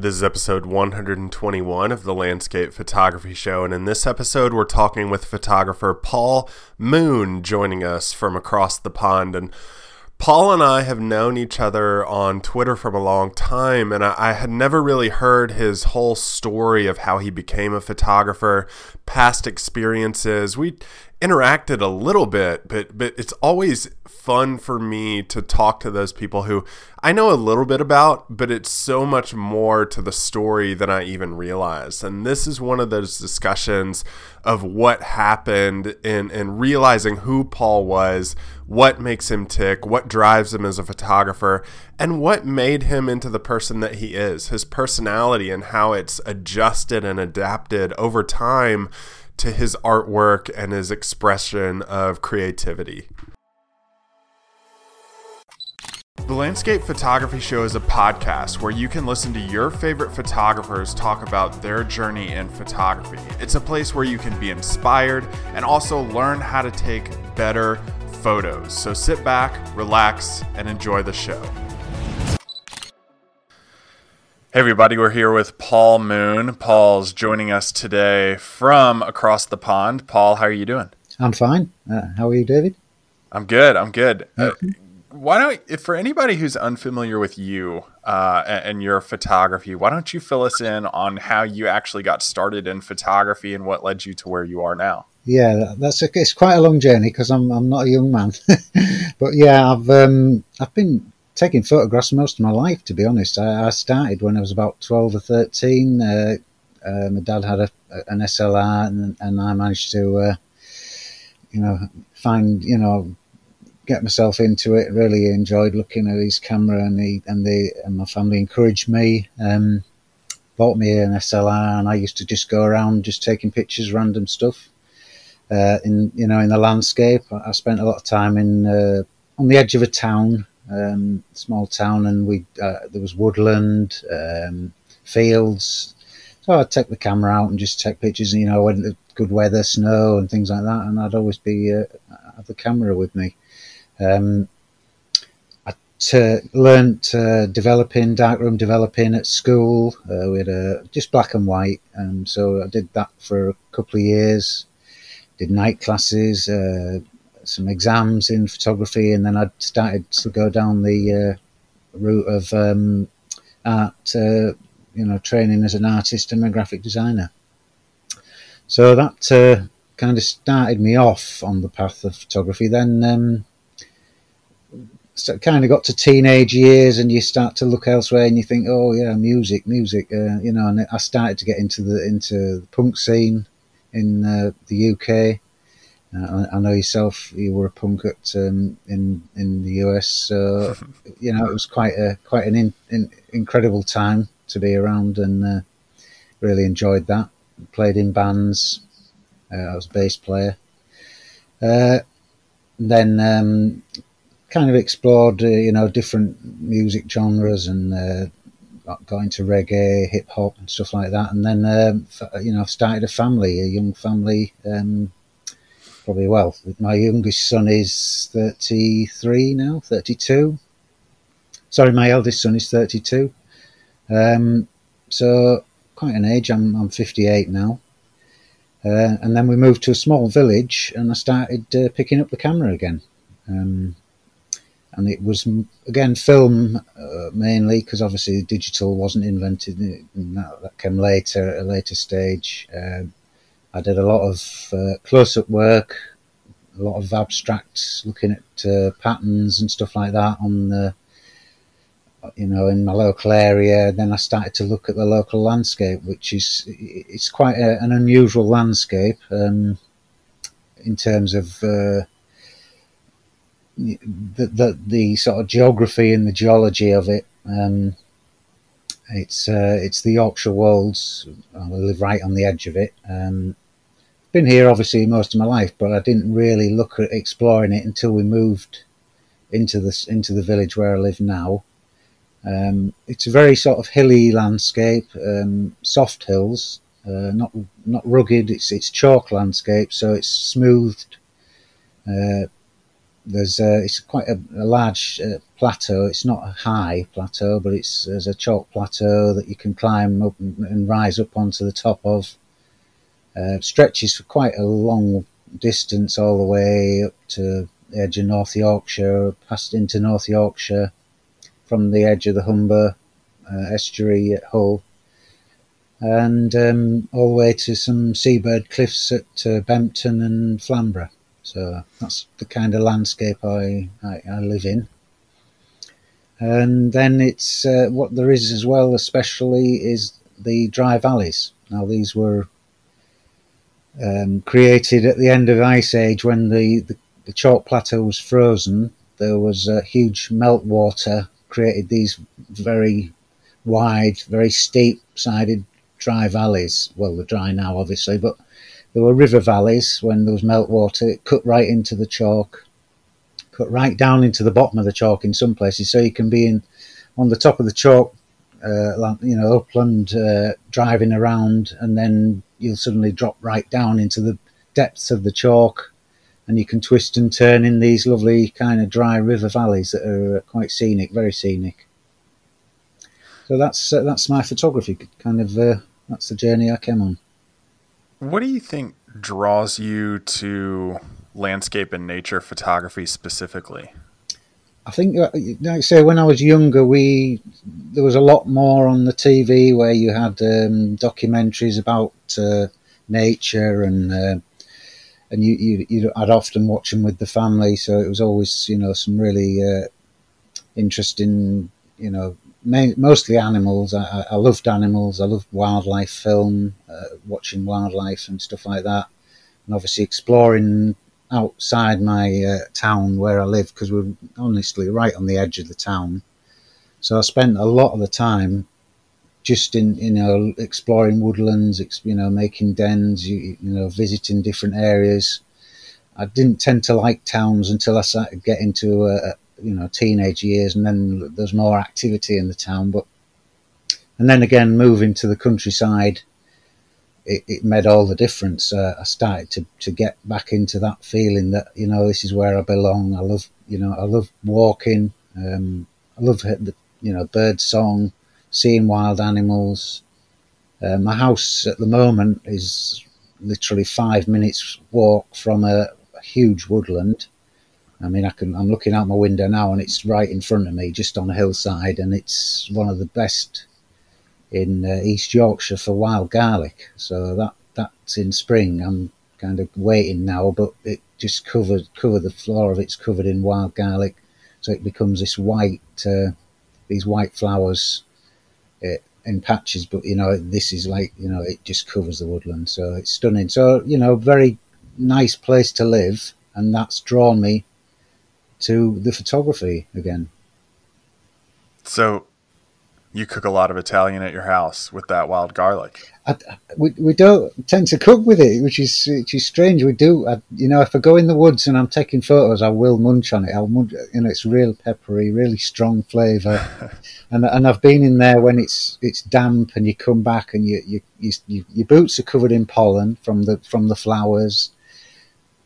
This is episode 121 of the Landscape Photography Show, and in this episode, we're talking with photographer Paul Moon joining us from across the pond. And Paul and I have known each other on Twitter from a long time, and I, I, had never really heard his whole story of how he became a photographer, past experiences. We interacted a little bit, but but it's always fun for me to talk to those people who I know a little bit about, but it's so much more to the story than I even realized. And this is one of those discussions of what happened and in realizing who Paul was, what makes him tick, what drives him as a photographer, and what made him into the person that he is, his personality and how it's adjusted and adapted over time to his artwork and his expression of creativity. The Landscape Photography Show is a podcast where you can listen to your favorite photographers talk about their journey in photography. It's a place where you can be inspired and also learn how to take better photos. So sit back, relax, and enjoy the show. Hey everybody, we're here with Paul Moon. Paul's joining us today from across the pond. Paul, how are you doing? I'm fine. Uh, how are you, David? I'm good. I'm good. Uh, why don't, if for anybody who's unfamiliar with you uh, and your photography, why don't you fill us in on how you actually got started in photography and what led you to where you are now? Yeah, that's a, it's quite a long journey because I'm I'm not a young man, but yeah, I've um, I've been taking photographs most of my life, to be honest. I, I started when I was about 12 or 13. Uh, uh, my dad had a, an SLR, and, and I managed to, uh, you know, find, you know, get myself into it. Really enjoyed looking at his camera, and he and the and my family encouraged me. Um, bought me an SLR, and I used to just go around just taking pictures, random stuff. Uh, in you know, in the landscape, I spent a lot of time in uh, on the edge of a town um, small town, and we uh, there was woodland, um, fields. So I'd take the camera out and just take pictures. You know, when good weather, snow, and things like that, and I'd always be uh, have the camera with me. Um, I t- learned uh, developing darkroom developing at school. Uh, we had a, just black and white, um, so I did that for a couple of years. Did night classes, uh, some exams in photography, and then I started to go down the uh, route of um, art, uh, you know, training as an artist and a graphic designer. So that uh, kind of started me off on the path of photography. Then um, so kind of got to teenage years, and you start to look elsewhere, and you think, oh yeah, music, music, uh, you know. And I started to get into the into the punk scene in uh, the UK. Uh, I, I, know yourself; you were a punk at um, in in the US, so you know it was quite a quite an in, in, incredible time to be around, and uh, really enjoyed that. Played in bands. Uh, I was a bass player. Uh, then um, kind of explored, uh, you know, different music genres and uh, got into reggae, hip hop, and stuff like that. And then, um, you know, I started a family, a young family. Um, probably well. My youngest son is 33 now, 32. Sorry, my eldest son is 32. Um, so quite an age. I'm, I'm 58 now. Uh, and then we moved to a small village and I started uh, picking up the camera again. Um, and it was, again, film uh, mainly because obviously digital wasn't invented. That, that, came later, at a later stage. Um, I did a lot of uh, close-up work, a lot of abstracts, looking at uh, patterns and stuff like that on the, you know, in my local area. Then I started to look at the local landscape, which is it's quite a, an unusual landscape um, in terms of uh, the, the, the sort of geography and the geology of it. Um, it's uh, it's the Yorkshire Wolds. I live right on the edge of it. Um, been here obviously most of my life, but I didn't really look at exploring it until we moved into this into the village where I live now. Um, it's a very sort of hilly landscape, um, soft hills, uh, not not rugged. It's it's chalk landscape, so it's smoothed. Uh, there's uh, it's quite a, a large uh, plateau. It's not a high plateau, but it's there's a chalk plateau that you can climb up and, rise up onto the top of. Uh, stretches for quite a long distance, all the way up to the edge of North Yorkshire, past into North Yorkshire, from the edge of the Humber uh, estuary at Hull, and um, all the way to some seabird cliffs at uh, Bempton and Flamborough. So that's the kind of landscape I, I, I live in. And then it's uh, what there is as well, especially, is the dry valleys. Now, these were um, created at the end of Ice Age when the, the, the chalk plateau was frozen. There was a huge meltwater created these very wide, very steep sided dry valleys. Well, they're dry now, obviously, but there were river valleys when there was meltwater. It cut right into the chalk, cut right down into the bottom of the chalk in some places. So you can be in on the top of the chalk, uh, you know, upland, uh, driving around, and then you'll suddenly drop right down into the depths of the chalk, and you can twist and turn in these lovely kind of dry river valleys that are quite scenic, very scenic. So that's uh, that's my photography kind of. Uh, that's the journey I came on. What do you think draws you to landscape and nature photography specifically? I think, uh, like I say, when I was younger, we there was a lot more on the TV where you had um, documentaries about uh, nature and uh, and you, you you I'd often watch them with the family, so it was always you know some really uh, interesting you know mostly animals. I, I, loved animals. I loved wildlife film, uh, watching wildlife and stuff like that, and obviously exploring outside my uh, town where I live because we're honestly right on the edge of the town. So I spent a lot of the time just in you know exploring woodlands, you know making dens, you, you know visiting different areas. I didn't tend to like towns until I started getting to a, you know teenage years, and then there's more activity in the town. But and then again, moving to the countryside, it, it made all the difference. Uh, I started to to get back into that feeling that you know this is where I belong. I love you know I love walking. Um, I love the you know bird song, seeing wild animals. Uh, my house at the moment is literally five minutes walk from a, a huge woodland I mean, I can. I'm looking out my window now, and it's right in front of me, just on a hillside, and it's one of the best in uh, East Yorkshire for wild garlic. So that that's in spring. I'm kind of waiting now, but it just covered cover the floor of it's covered in wild garlic, so it becomes this white, uh, these white flowers uh, in patches. But you know, this is like you know, it just covers the woodland, so it's stunning. So you know, very nice place to live, and that's drawn me to the photography again. So, you cook a lot of Italian at your house with that wild garlic. I, we, we don't tend to cook with it, which is which is strange. We do, I, you know, if I go in the woods and I'm taking photos, I will munch on it. I'll munch, you know, it's real peppery, really strong flavour, and and I've been in there when it's it's damp and you come back and you, you, you, you your boots are covered in pollen from the from the flowers.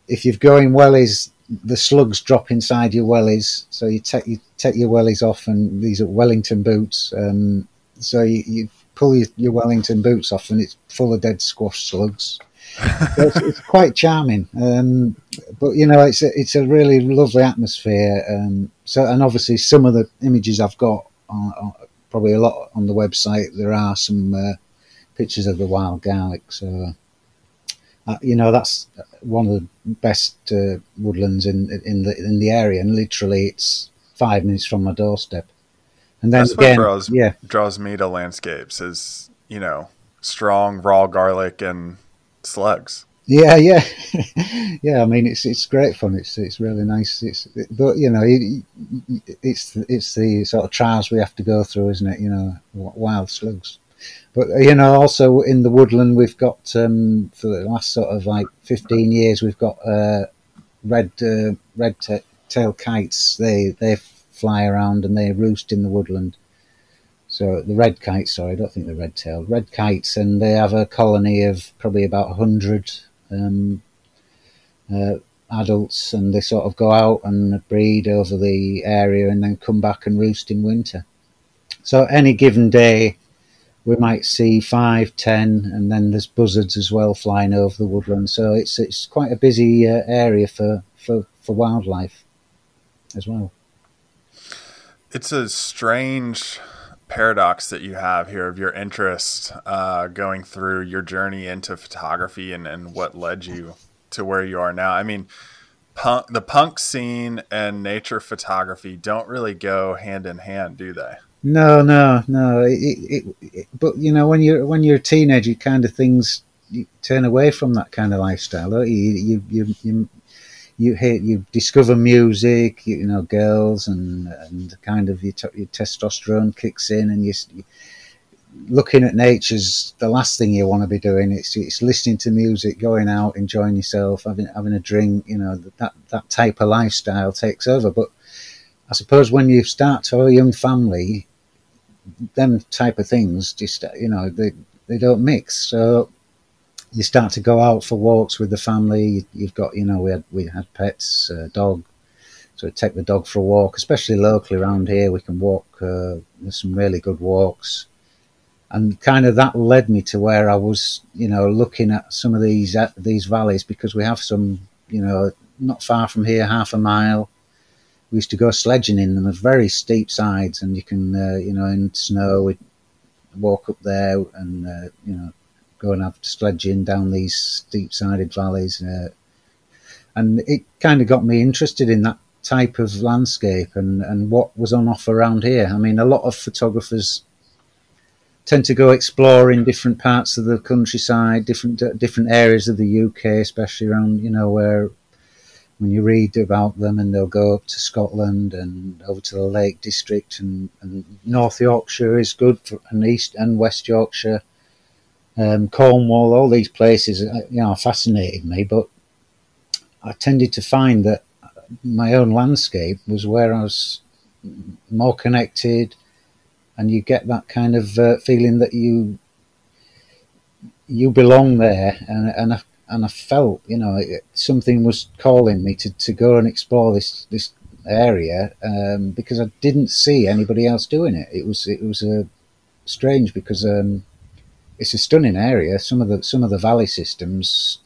If you're going wellies the slugs drop inside your wellies, so you take you take your wellies off, and these are Wellington boots. Um, so you, you pull your, your, Wellington boots off, and it's full of dead squash slugs. so it's, it's, quite charming, um, but you know it's a, it's a really lovely atmosphere. Um, so and obviously some of the images I've got, are, are probably a lot on the website. There are some uh, pictures of the wild garlic. So uh, you know that's one of the best uh, woodlands in in the in the area, and literally it's five minutes from my doorstep. And then that's again, what draws yeah. draws me to landscapes is you know strong raw garlic and slugs. Yeah, yeah, yeah. I mean, it's it's great fun. It's it's really nice. It's but you know, it's it's the sort of trials we have to go through, isn't it? You know, wild slugs. But you know, also in the woodland, we've got um, for the last sort of like fifteen years, we've got uh, red uh, red tail kites. They they fly around and they roost in the woodland. So the red kites, sorry, I don't think they're red tailed, red kites, and they have a colony of probably about hundred. Um, uh, adults, and they sort of go out and breed over the area, and then come back and roost in winter. So any given day, we might see five, ten, and then there's buzzards as well flying over the woodland. So it's it's quite a busy uh, area for, for, for wildlife as well. It's a strange paradox that you have here of your interest uh, going through your journey into photography and, and what led you to where you are now. I mean, punk, the punk scene and nature photography don't really go hand in hand, do they? No, no, no. It, it, it, but you know, when you're when you're a teenager, kind of things turn away from that kind of lifestyle. You? You, you, you, you you discover music, you, you, know, girls, and and kind of your, your testosterone kicks in, and you, you looking at nature's the last thing you want to be doing. It's it's listening to music, going out, enjoying yourself, having having a drink. You know that that type of lifestyle takes over. But I suppose when you start to have a young family, them type of things just you know they they don't mix. So you start to go out for walks with the family. You've got you know we had we had pets, uh, dog. So take the dog for a walk, especially locally around here. We can walk. Uh, there's some really good walks, and kind of that led me to where I was, you know, looking at some of these uh, these valleys because we have some, you know, not far from here, half a mile we used to go sledging in them. They're very steep sides, and you can, uh, you know, in snow, we walk up there and, uh, you know, go and have sledging down these steep sided valleys. Uh, and it kind of got me interested in that type of landscape and, and what was on offer around here. I mean, a lot of photographers tend to go explore in different parts of the countryside, different different areas of the UK, especially around you know where when you read about them and they'll go up to Scotland and over to the Lake District and, and North Yorkshire is good for, and East and West Yorkshire, um, Cornwall, all these places, uh, you know, fascinated me. But I tended to find that my own landscape was where I was more connected, and you get that kind of uh, feeling that you you belong there, and, and I and I felt, you know, something was calling me to, to go and explore this this area um, because I didn't see anybody else doing it. It was it was uh, strange because um, it's a stunning area. Some of the some of the valley systems,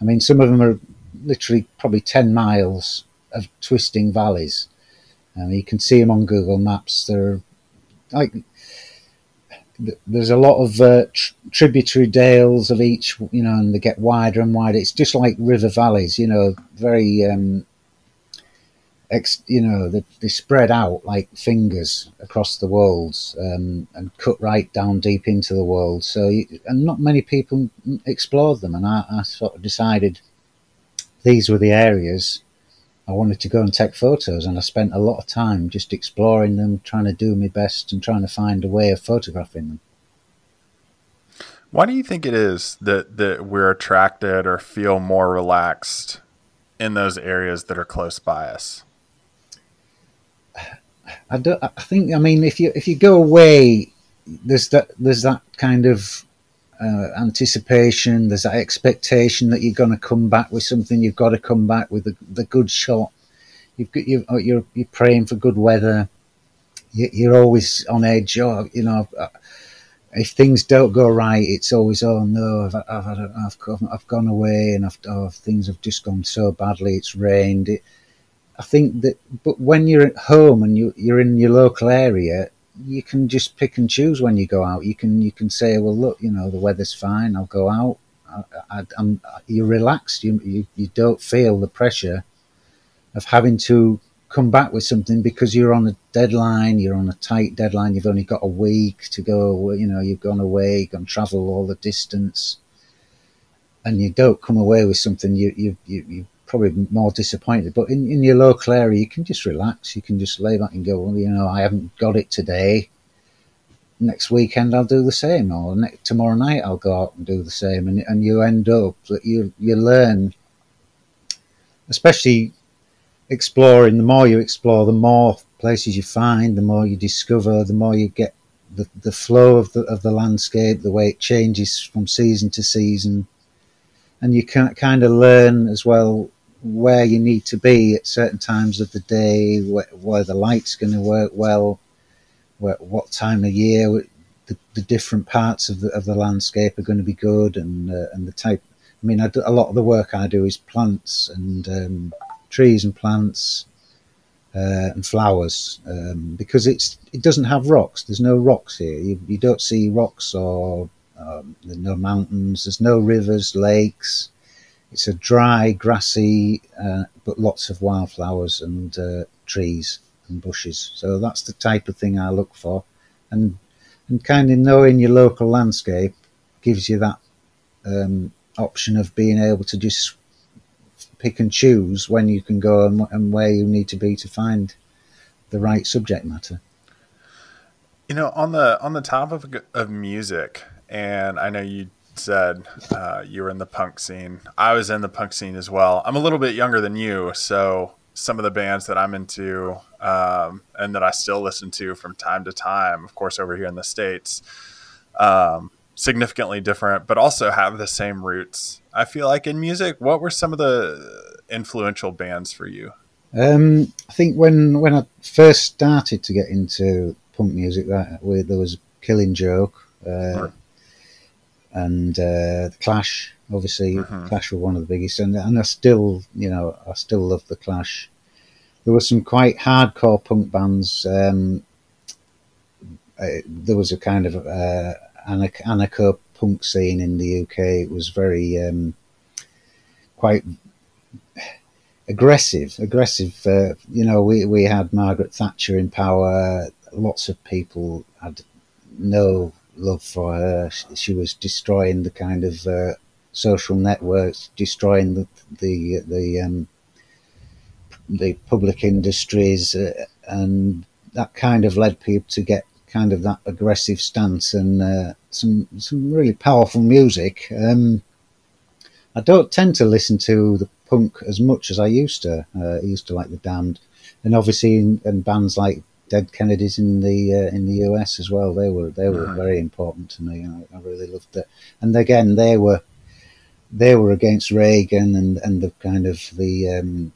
I mean, some of them are literally probably ten miles of twisting valleys, and you can see them on Google Maps. They're like there's a lot of uh, tr- tributary dales of each, you know, and they get wider and wider. It's just like river valleys, you know, very, um, ex- you know, they, they, spread out like fingers across the Wolds um, and cut right down deep into the Wold. So, you, and not many people explored them, and I, I sort of decided these were the areas I wanted to go and take photos, and I spent a lot of time just exploring them, trying to do my best, and trying to find a way of photographing them. Why do you think it is that that we're attracted or feel more relaxed in those areas that are close by us? I don't. I think. I mean, if you if you go away, there's that there's that kind of uh, anticipation. There's that expectation that you're going to come back with something. You've got to come back with the, the good shot. You've got, you, you're you're praying for good weather. You, are always on edge. Or, you know, uh, if things don't go right, it's always oh no, I've I've, I've, I've, I've gone away and I've, oh, things have just gone so badly. It's rained. It, I think that, but when you're at home and you, you're in your local area, you can just pick and choose when you go out. You can you can say, well, look, you know, the weather's fine. I'll go out. I, am you're relaxed. You, you you don't feel the pressure of having to come back with something because you're on a deadline. You're on a tight deadline. You've only got a week to go. You know, you've gone away, gone travel all the distance, and you don't come away with something. You you you, you probably more disappointed. But in, in your local area, you can just relax. You can just lay back and go, well, you know, I haven't got it today. Next weekend, I'll do the same, or tomorrow night, I'll go out and do the same. And, and you end up that you you learn, especially exploring. The more you explore, the more places you find, the more you discover, the more you get the, the flow of the of the landscape, the way it changes from season to season, and you can kind of learn as well where you need to be at certain times of the day, where, where the light's going to work well, where, what time of year, the, the, different parts of the of the landscape are going to be good, and uh, and the type. I mean, I do, a lot of the work I do is plants and um, trees and plants uh, and flowers um, because it's it doesn't have rocks. There's no rocks here. You, you don't see rocks or um, no mountains. There's no rivers, lakes. It's a dry, grassy, uh, but lots of wildflowers and uh, trees and bushes. So that's the type of thing I look for, and and kind of knowing your local landscape gives you that um, option of being able to just pick and choose when you can go and, and where you need to be to find the right subject matter. You know, on the on the topic of, of music, and I know you said uh, you were in the punk scene. I was in the punk scene as well. I'm a little bit younger than you, so some of the bands that I'm into um, and that I still listen to from time to time, of course, over here in the states, um, significantly different, but also have the same roots. I feel like in music. What were some of the influential bands for you? Um, I think when when I first started to get into punk music, that there was Killing Joke. Uh, and uh, the Clash. Obviously, mm-hmm. Clash were one of the biggest, and and I still, you know, I still love the Clash. There were some quite hardcore punk bands. Um, uh, there was a kind of uh, anarcho punk scene in the UK. It was very um, quite aggressive. Aggressive. Uh, you know, we we had Margaret Thatcher in power. Lots of people had no love for her. She was destroying the kind of uh, social networks, destroying the the the, um, the public industries, uh, and that kind of led people to get kind of that aggressive stance and uh, some some really powerful music. Um, I don't tend to listen to the punk as much as I used to. Uh, I used to like the Damned, and obviously in, in bands like Dead Kennedys in the uh, in the US as well. They were they were very important to me. I, I, really loved it. And again, they were they were against Reagan and, and the kind of the um,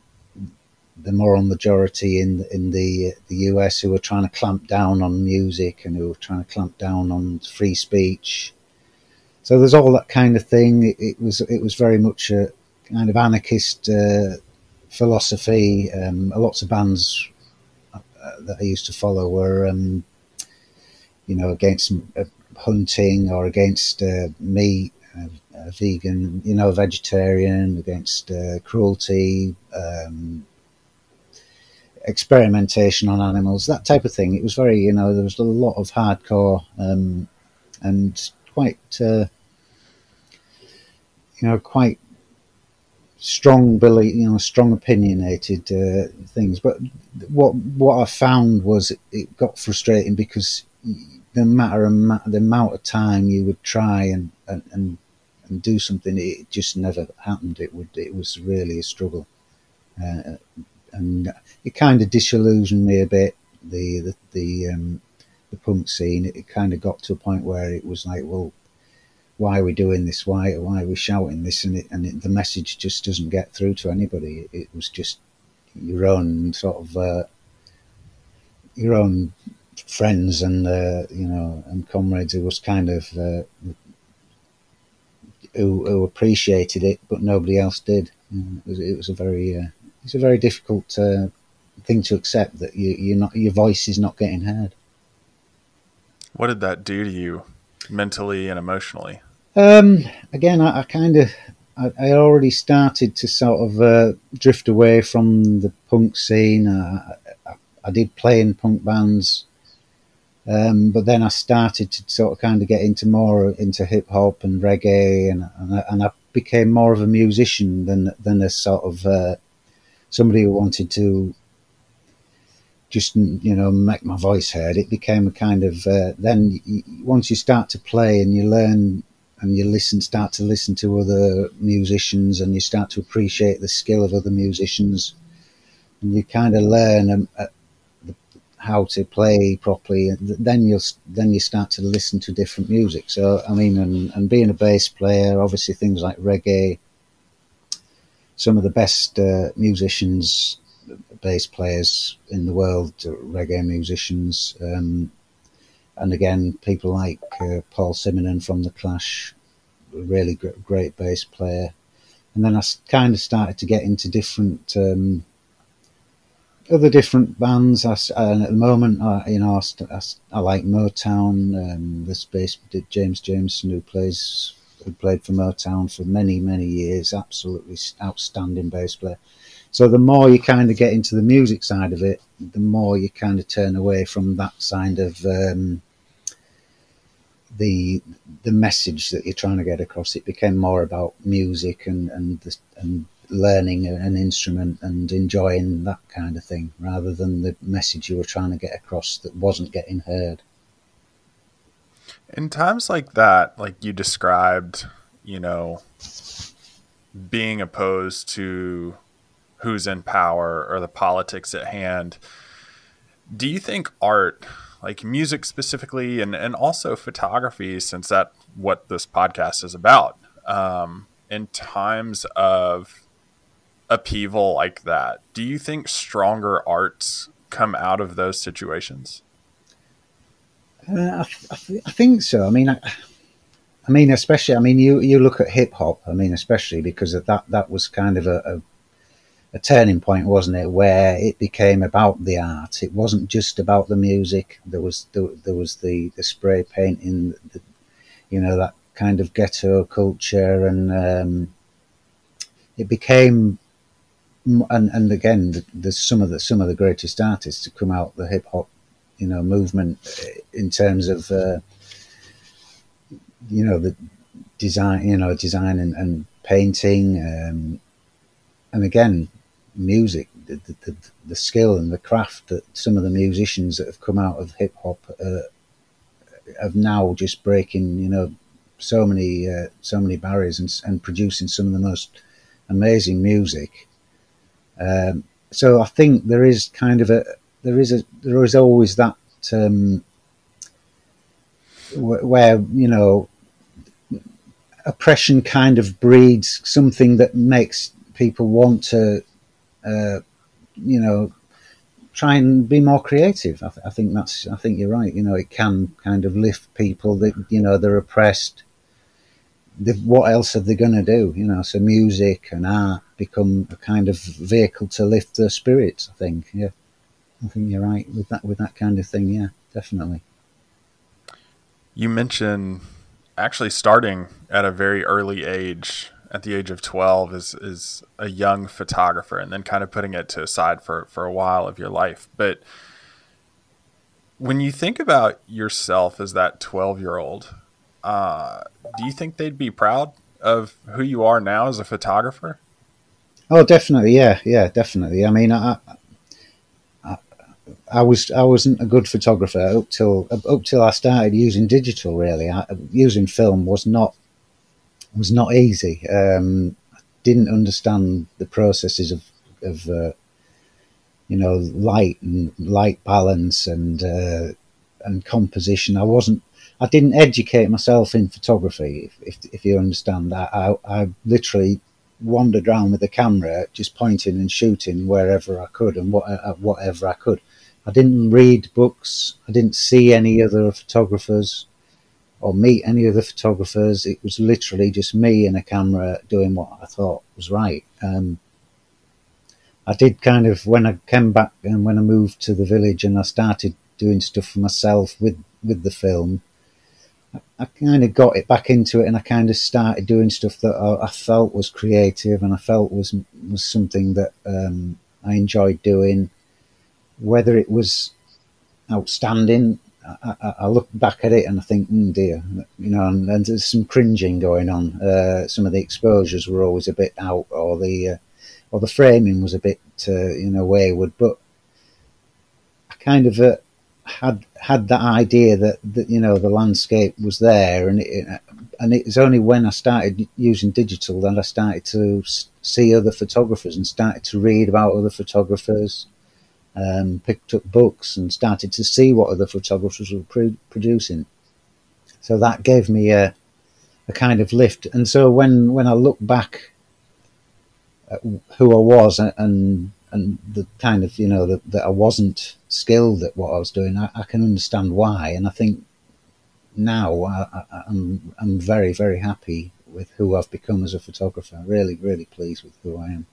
the moral majority in in the the US who were trying to clamp down on music and who were trying to clamp down on free speech. So there's all that kind of thing. It, it was it was very much a kind of anarchist uh, philosophy. Um, lots of bands that I used to follow were, um, you know, against uh, hunting or against uh, meat, uh, uh, vegan, you know, vegetarian, against uh, cruelty, um, experimentation on animals, that type of thing. It was very, you know, there was a lot of hardcore um, and quite, uh, you know, quite strong belief, you know, strong opinionated uh, things. But what what I found was it got frustrating because no matter the amount of time you would try and and, and, and do something, it just never happened. It would it was really a struggle, uh, and it kind of disillusioned me a bit. The the the, um, the punk scene. It kind of got to a point where it was like, well why are we doing this? Why why are we shouting this? And it, and it, the message just doesn't get through to anybody. It, was just your own sort of uh, your own friends and uh, you know and comrades who was kind of uh, who, who, appreciated it, but nobody else did. It was, it was a very uh, it's a very difficult uh, thing to accept that you, you're not your voice is not getting heard. What did that do to you mentally and emotionally? Um, again, I, I kind of, I, I, already started to sort of uh, drift away from the punk scene. I, I, I did play in punk bands, um, but then I started to sort of kind of get into more into hip hop and reggae, and and I, and I, became more of a musician than than a sort of uh, somebody who wanted to just you know make my voice heard. It became a kind of uh, then once you start to play and you learn and you listen, start to listen to other musicians, and you start to appreciate the skill of other musicians, and you kind of learn um, uh, how to play properly. And then you'll then you start to listen to different music. So I mean, and, and being a bass player, obviously things like reggae some of the best uh, musicians, bass players in the world, reggae musicians. Um, and again, people like uh, Paul Simonon from The Clash, really great, great bass player. And then I kind of started to get into different um, other different bands. I, and at the moment, I, you know, I, I, like Motown. Um, this bass James Jamerson, who plays who played for Motown for many many years, absolutely outstanding bass player. So the more you kind of get into the music side of it, the more you kind of turn away from that side of um, the the message that you're trying to get across. It became more about music and and the, and learning an instrument and enjoying that kind of thing rather than the message you were trying to get across that wasn't getting heard. In times like that, like you described, you know, being opposed to who's in power or the politics at hand, do you think art, like music specifically, and, and also photography, since that what this podcast is about, um, in times of upheaval like that, do you think stronger arts come out of those situations? Uh, I, th- I, think so. I mean, I, I, mean, especially, I mean, you, you look at hip hop. I mean, especially because that that was kind of a, a, a turning point, wasn't it? Where it became about the art. It wasn't just about the music. There was there, there was the the spray painting, the, you know, that kind of ghetto culture, and um, it became and and again, there's some of the some of the greatest artists to come out the hip hop, you know, movement eh, in terms of, uh, you know, the design, you know, design and, and painting, um, and again, music, the, the, the skill and the craft that some of the musicians that have come out of hip hop uh, have now just breaking, you know, so many uh, so many barriers and, and producing some of the most amazing music. Um, so I think there is kind of a there is a there is always that um, where you know oppression kind of breeds something that makes people want to uh, you know try and be more creative. I, th- I, think that's I think you're right. You know, it can kind of lift people that you know they're oppressed what else are they going to do? You know, so music and art become a kind of vehicle to lift their spirits. I think, yeah, I think you're right with that with that kind of thing. Yeah, definitely. You mentioned actually starting at a very early age, at the age of twelve, is is a young photographer, and then kind of putting it to aside for for a while of your life, but. When you think about yourself as that 12 year old, uh, do you think they'd be proud of who you are now as a photographer? Oh, definitely. Yeah, yeah, definitely. I mean, I, I, I was I wasn't a good photographer up till up till I started using digital. Really, I, using film was not was not easy. Um, I didn't understand the processes of of uh, you know light and light balance and uh, and composition. I wasn't I didn't educate myself in photography, if, if, if you understand that. I, I, literally wandered around with the camera, just pointing and shooting wherever I could and what, uh, whatever I could. I didn't read books. I didn't see any other photographers or meet any other photographers. It was literally just me and a camera doing what I thought was right. Um, I did kind of when I came back and when I moved to the village and I started doing stuff for myself with with the film. I kind of got it back into it, and I kind of started doing stuff that I, I felt was creative, and I felt was was something that um, I enjoyed doing. Whether it was outstanding, I, I, look back at it and I think, mm, dear, you know, and, and, there's some cringing going on. Uh, some of the exposures were always a bit out, or the uh, or the framing was a bit, uh, you know, wayward. But I kind of uh, had had that idea that, that you know the landscape was there, and it, and it was only when I started using digital that I started to see other photographers and started to read about other photographers, um, picked up books and started to see what other photographers were pro- producing. So that gave me a a kind of lift, and so when when I look back uh, who I was and and the kind of you know that, that I wasn't skilled at what I was doing. I, I can understand why, and I think now I, I'm I'm very very happy with who I've become as a photographer. Really really pleased with who I am.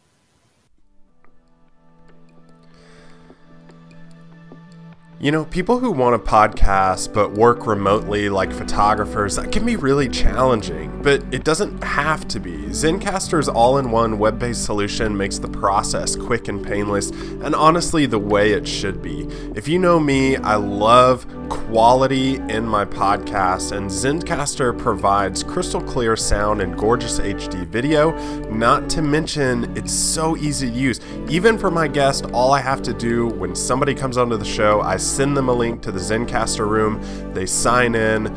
You know, people who want a podcast but work remotely like photographers, that can be really challenging, but it doesn't have to be. Zencastr's all in one web based solution makes the process quick and painless, and honestly, the way it should be. If you know me, I love quality in my podcast, and Zencastr provides crystal clear sound and gorgeous HD video. Not to mention, it's so easy to use. Even for my guest, all I have to do when somebody comes onto the show, I send them a link to the Zencastr room, they sign in,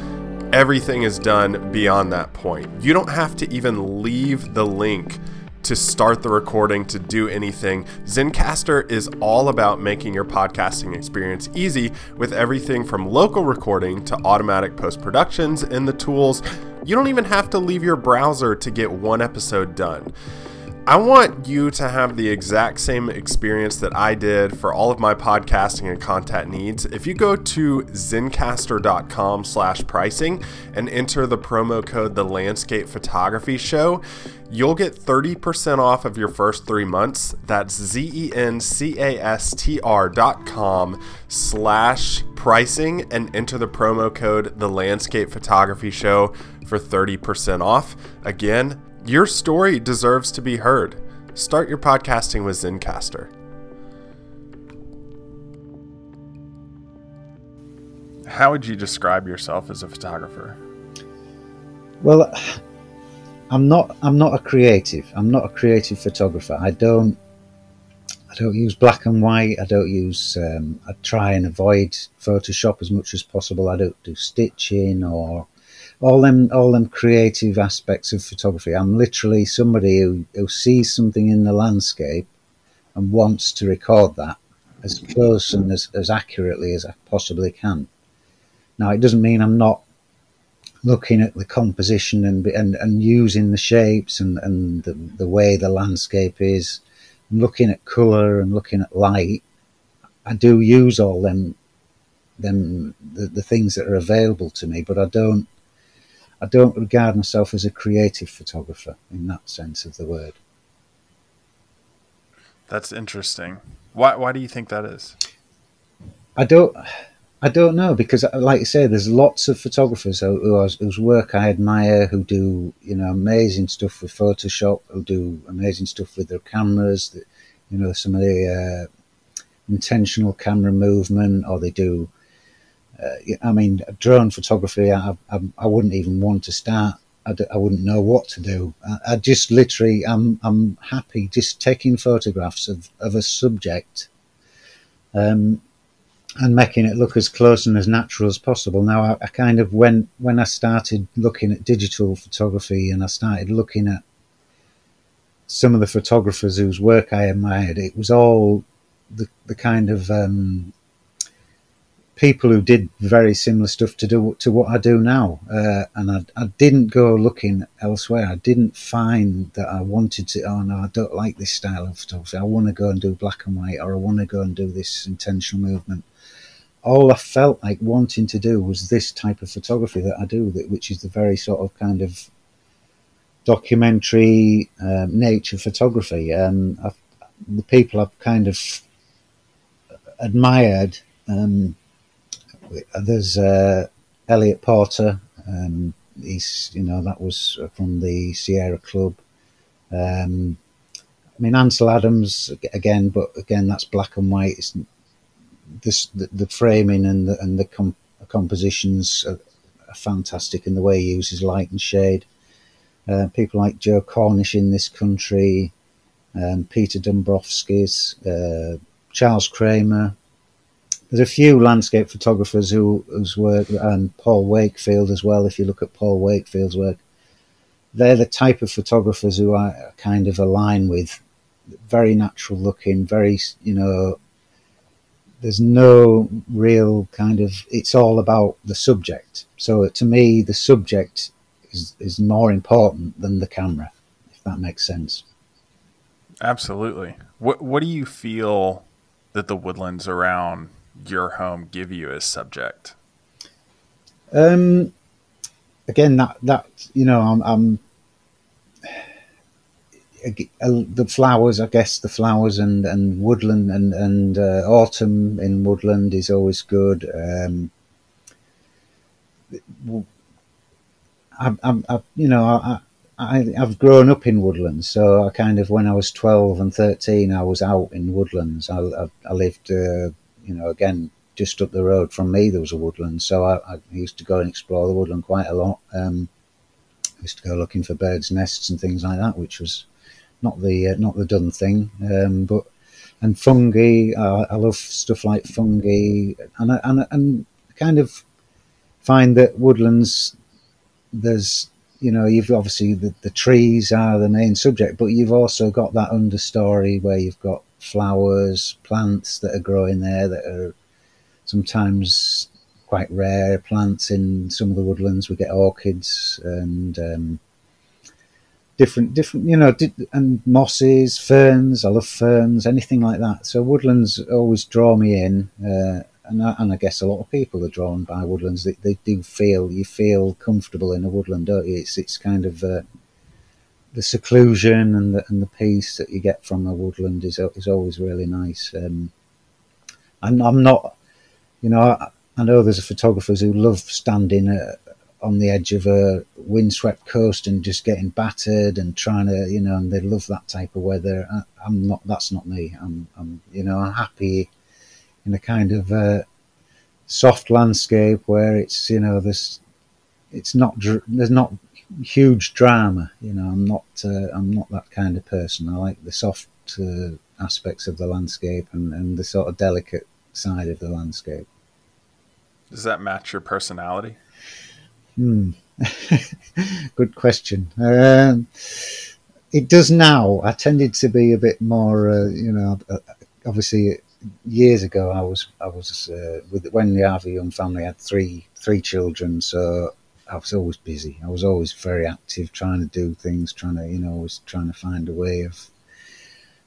everything is done beyond that point. You don't have to even leave the link to start the recording, to do anything. Zencastr is all about making your podcasting experience easy with everything from local recording to automatic post productions and the tools. You don't even have to leave your browser to get one episode done. I want you to have the exact same experience that I did for all of my podcasting and content needs. If you go to zencastr.com slash pricing and enter the promo code The Landscape Photography Show, you'll get 30% off of your first three months. That's Z-E-N-C-A-S-T-R dot com slash pricing and enter the promo code The Landscape Photography Show for 30% off. Again, your story deserves to be heard. Start your podcasting with Zencastr. How would you describe yourself as a photographer? Well, I'm not. I'm not a creative. I'm not a creative photographer. I don't. I don't use black and white. I don't use. Um, I try and avoid Photoshop as much as possible. I don't do stitching or all them all them creative aspects of photography. I'm literally somebody who, who sees something in the landscape and wants to record that as close and as, as accurately as I possibly can. Now it doesn't mean I'm not looking at the composition and and, and using the shapes and, and the, the way the landscape is, and looking at colour and looking at light. I do use all them them the, the things that are available to me, but I don't I don't regard myself as a creative photographer in that sense of the word. That's interesting. Why why do you think that is? I don't I don't know because, like I say, there's lots of photographers who, whose work I admire, who do you know amazing stuff with Photoshop, who do amazing stuff with their cameras. That, you know, some of the uh, intentional camera movement, or they do uh, I mean, drone photography, I, I, I, wouldn't even want to start. I d- I wouldn't know what to do. I, I, just literally, I'm, I'm happy just taking photographs of, of a subject um, and making it look as close and as natural as possible. Now, I, kind of, when, when I started looking at digital photography and I started looking at some of the photographers whose work I admired, it was all the, the kind of um, people who did very similar stuff to do to what I do now, uh, and I, I, didn't go looking elsewhere. I didn't find that I wanted to. Oh no, I don't like this style of photography. I want to go and do black and white, or I want to go and do this intentional movement. All I felt like wanting to do was this type of photography that I do, that which is the very sort of kind of documentary um, nature photography. Um, the people I've kind of admired. Um, there's uh, Eliot Porter. Um, he's you know that was from the Sierra Club. Um, I mean Ansel Adams again, but again that's black and white. It's this the, the framing and the and the com- compositions are, are, fantastic, and the way he uses light and shade. Uh, people like Joe Cornish in this country, um, Peter Dombrovskis, uh, Charles Cramer, there's a few landscape photographers who whose work, and Paul Wakefield as well. If you look at Paul Wakefield's work, they're the type of photographers who I kind of align with. Very natural looking, very you know. There's no real kind of. It's all about the subject. So to me, the subject is is more important than the camera, if that makes sense. Absolutely. What What do you feel that the woodlands around your home give you as subject? Um, again, that that you know, I'm, I'm the flowers, I guess, the flowers and, and woodland and and uh, autumn in woodland is always good. Um, I, I, I, you know, I, I, have grown up in woodlands, so I kind of when I was twelve and thirteen, I was out in woodlands. I, I, I lived, uh, you know, again just up the road from me there was a woodland, so I, I used to go and explore the woodland quite a lot. Um, I used to go looking for birds' nests and things like that, which was not the uh, not the done thing, um, but and fungi. Uh, I love stuff like fungi, and and and kind of find that woodlands there's you know you've obviously the, the trees are the main subject, but you've also got that understory where you've got flowers, plants that are growing there that are sometimes quite rare plants in some of the woodlands. We get orchids and um, different, different, you know, and mosses, ferns. I love ferns, anything like that. So woodlands always draw me in, uh, and I, and I guess a lot of people are drawn by woodlands. They, they do feel you feel comfortable in a woodland, don't you? It's it's kind of uh, the seclusion and the and the peace that you get from a woodland is is always really nice. Um, and I'm not you know, I, I know there's photographers who love standing uh, on the edge of a windswept coast and just getting battered and trying to, you know, and they love that type of weather. I, am not. That's not me. I'm, I'm, you know, I'm happy in a kind of uh, soft landscape where it's, you know, there's, it's not, there's not huge drama. You know, I'm not, uh, I'm not that kind of person. I like the soft uh, aspects of the landscape and, and the sort of delicate side of the landscape. Does that match your personality? Hmm. Good question. Um, it does now. I tended to be a bit more, uh, you know, uh, obviously years ago I was I was uh, with when the Harvey Young family had three three children, so I was always busy. I was always very active, trying to do things, trying to you know, always trying to find a way of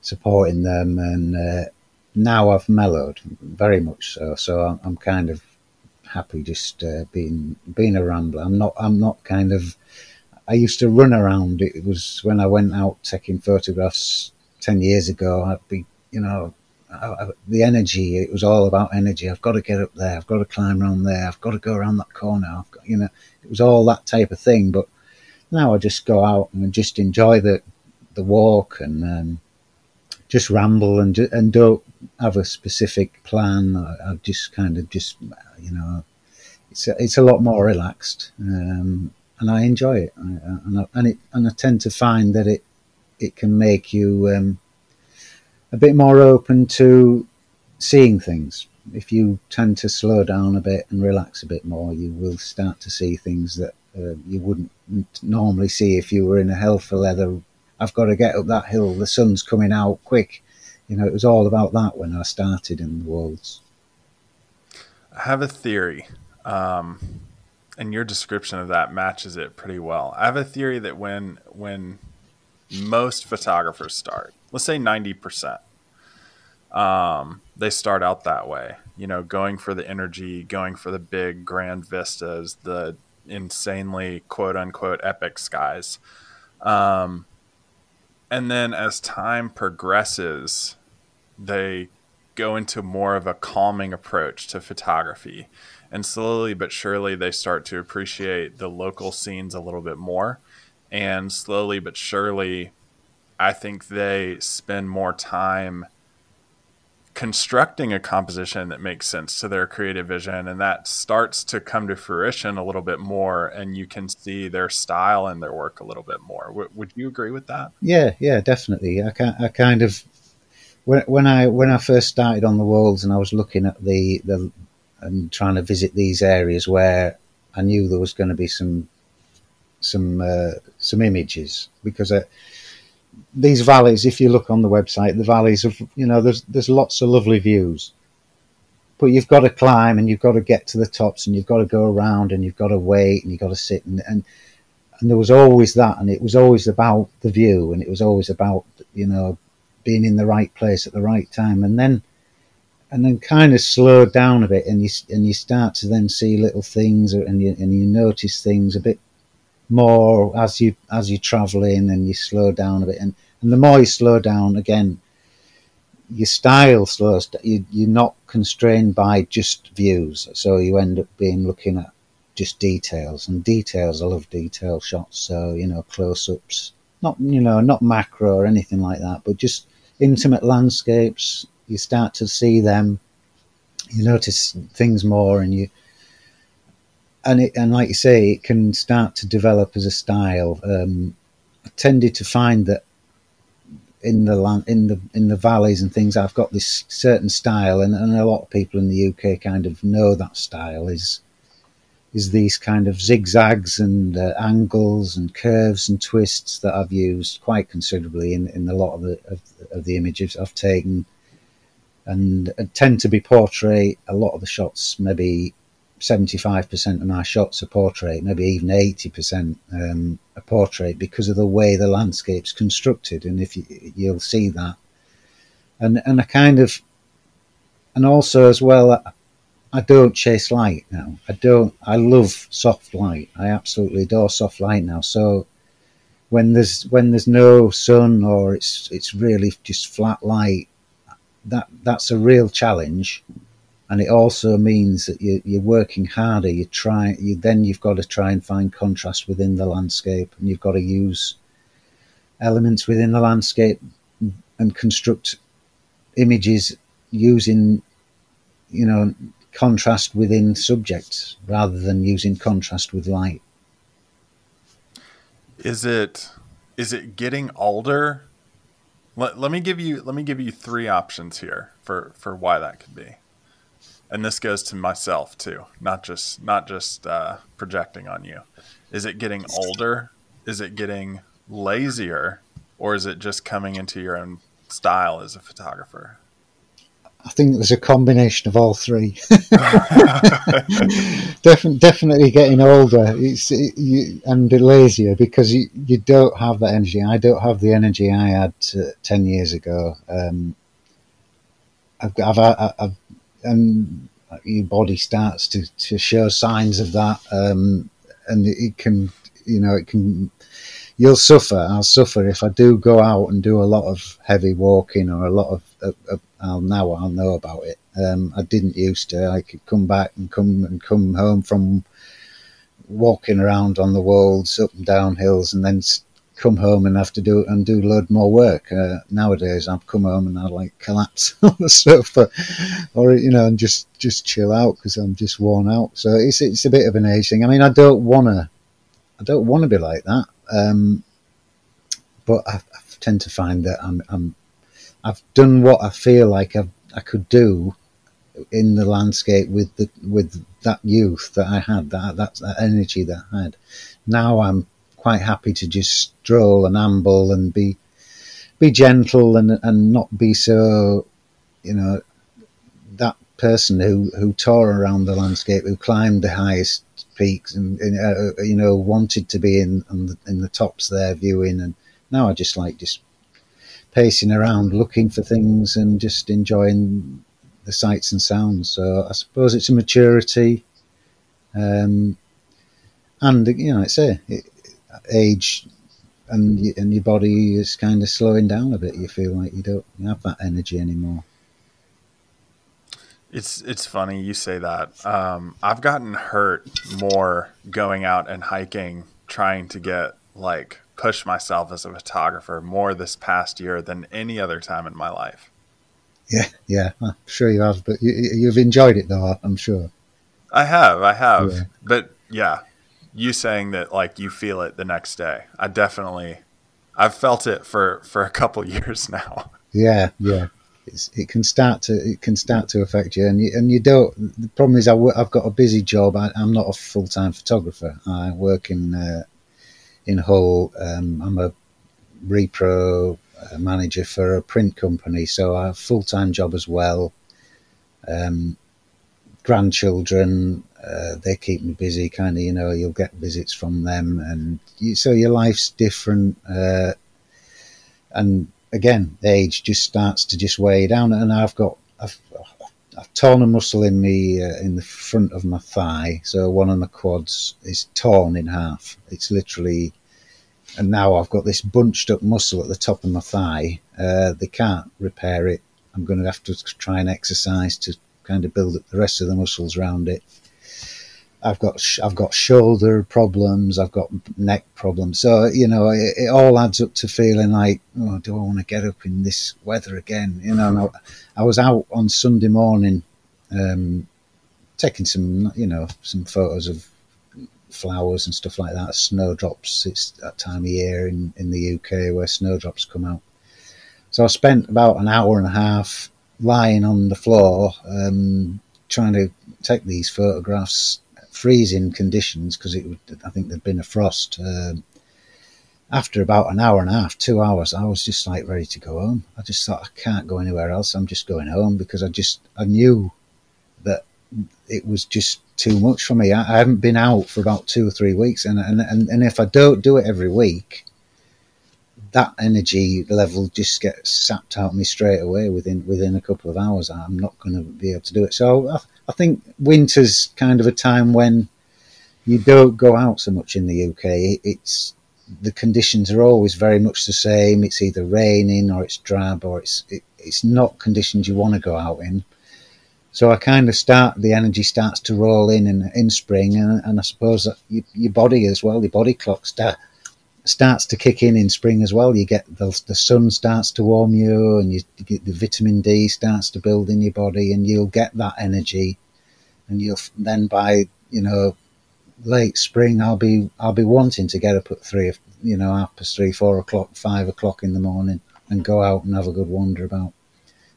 supporting them. And uh, now I've mellowed very much so. So I'm, I'm kind of happy just uh, being being a rambler. I'm not. I'm not kind of. I used to run around. It was when I went out taking photographs ten years ago. I'd be, you know, I, the energy. It was all about energy. I've got to get up there. I've got to climb around there. I've got to go around that corner. I've got, you know, it was all that type of thing. But now I just go out and just enjoy the the walk and um, just ramble and and don't have a specific plan. I, I just kind of just you know, it's a, it's a lot more relaxed, um, and I enjoy it. I, and, I, and it and I tend to find that it it can make you um, a bit more open to seeing things. If you tend to slow down a bit and relax a bit more, you will start to see things that uh, you wouldn't normally see if you were in a hell for leather. I've got to get up that hill. The sun's coming out quick. You know, it was all about that when I started in the wolds. I have a theory, um, and your description of that matches it pretty well. I have a theory that when when most photographers start, let's say ninety percent, um, they start out that way. You know, going for the energy, going for the big grand vistas, the insanely quote unquote epic skies. Um, and then as time progresses, they go into more of a calming approach to photography. And slowly but surely, they start to appreciate the local scenes a little bit more. And slowly but surely, I think they spend more time constructing a composition that makes sense to their creative vision and that starts to come to fruition a little bit more and you can see their style and their work a little bit more. W- would you agree with that? Yeah yeah definitely. I, I kind of when, when I when I first started on the wolds and I was looking at the the and trying to visit these areas where I knew there was going to be some some uh, some images because uh, these valleys, if you look on the website, the valleys of you know there's there's lots of lovely views, but you've got to climb and you've got to get to the tops and you've got to go around and you've got to wait and you've got to sit and and and there was always that and it was always about the view and it was always about you know being in the right place at the right time, and then and then kind of slow down a bit, and you and you start to then see little things, and you and you notice things a bit more as you as you're traveling, and you slow down a bit, and and the more you slow down, again, your style slows. You, you're not constrained by just views, so you end up being looking at just details and details. I love detail shots, so you know close ups, not you know not macro or anything like that, but just intimate landscapes. You start to see them, you notice things more, and you and it and like you say, it can start to develop as a style. Um, I tended to find that in the land, in the in the valleys and things, I've got this certain style, and, and a lot of people in the UK kind of know that style is is these kind of zigzags and uh, angles and curves and twists that I've used quite considerably in, in a lot of the of, of the images I've taken, and, and tend to be portrait. A lot of the shots, maybe seventy five percent of my shots are portrait, maybe even eighty percent um, a portrait because of the way the landscape's constructed, and if you, you'll see that, and and a kind of, and also as well, I don't chase light now. I don't. I love soft light. I absolutely adore soft light now. So when there's when there's no sun or it's it's really just flat light, that that's a real challenge and it also means that you, you're working harder. You try, you then you've got to try and find contrast within the landscape, and you've got to use elements within the landscape and construct images using, you know, contrast within subjects rather than using contrast with light. Is it is it getting older? Let, let me give you let me give you three options here for for why that could be and this goes to myself too, not just not just uh, projecting on you. Is it getting older? Is it getting lazier, or is it just coming into your own style as a photographer? I think there's a combination of all three. definitely, definitely getting older it's, it, you, and lazier because you, you don't have that energy. I don't have the energy I had uh, 10 years ago. Um, I've, I've, I've, and your body starts to, to show signs of that, um, and it can, you know, it can. You'll suffer. I'll suffer if I do go out and do a lot of heavy walking or a lot of. I'll now I'll know about it. Um, I didn't used to. I could come back and come and come home from walking around on the wolds, up and down hills, and then come home and have to do and do a load more work. Uh, nowadays, I've come home and I like collapse on the sofa, or you know, and just just chill out because I'm just worn out. So it's it's a bit of an age thing. I mean, I don't wanna, I don't want to be like that. Um, but I, I, tend to find that I'm, I'm I've done what I feel like I've, I could do in the landscape with the with that youth that I had, that that, that energy that I had. Now I'm quite happy to just stroll and amble and be be gentle and and not be so you know that person who who tore around the landscape who climbed the highest peaks and, and uh, you know wanted to be in the, in the tops there viewing. And now I just like just pacing around looking for things and just enjoying the sights and sounds. So I suppose it's a maturity. Um, and you know it's a it, age and and your body is kind of slowing down a bit. You feel like you don't have that energy anymore. It's it's funny you say that. Um, I've gotten hurt more going out and hiking, trying to get like push myself as a photographer more this past year than any other time in my life. Yeah, yeah, I'm sure you have, but you, you've enjoyed it though. I'm sure. I have, I have, yeah. but yeah, you saying that like you feel it the next day. I definitely, I've felt it for for a couple years now. Yeah, yeah. It's, it can start to it can start to affect you, and you, and you don't. The problem is, I w- I've got a busy job. I, am not a full time photographer. I work in uh, in Hull. Um, I'm a repro uh, manager for a print company, so I have a full time job as well. Um, grandchildren, uh, they keep me busy. Kind of, you know, you'll get visits from them, and you, so your life's different. Uh, and again, age just starts to just weigh down, and I've got I've, I've torn a muscle in me uh, in the front of my thigh, so one of my quads is torn in half. It's literally, and now I've got this bunched up muscle at the top of my thigh. Uh, they can't repair it. I'm going to have to try and exercise to kind of build up the rest of the muscles around it. I've got I've got shoulder problems, I've got neck problems. So you know, it, it, all adds up to feeling like, oh, do I want to get up in this weather again? You know, I, I, was out on Sunday morning, um, taking some you know some photos of flowers and stuff like that. Snowdrops. It's that time of year in in the UK where snowdrops come out. So I spent about an hour and a half lying on the floor, um, trying to take these photographs freezing conditions because it would, I think there'd been a frost. Um, after about an hour and a half, two hours, I was just like ready to go home. I just thought I can't go anywhere else. I'm just going home because I just I knew that it was just too much for me. I, I haven't been out for about two or three weeks, and and and, and if I don't do it every week, that energy level just gets sapped out of me straight away within within a couple of hours. I'm not going to be able to do it. So I, I think winter's kind of a time when you don't go out so much in the UK. It's the conditions are always very much the same. It's either raining or it's drab or it's it, it's not conditions you want to go out in. So I kind of start the energy starts to roll in in, in spring, and, and I suppose your body as well, your body clock start, starts to kick in in spring as well. You get the, the sun starts to warm you, and you, you, get the vitamin D starts to build in your body, and you'll get that energy. And you'll then by you know late spring, I'll be I'll be wanting to get up at three, you know, half past three, four o'clock, five o'clock in the morning, and go out and have a good wander about.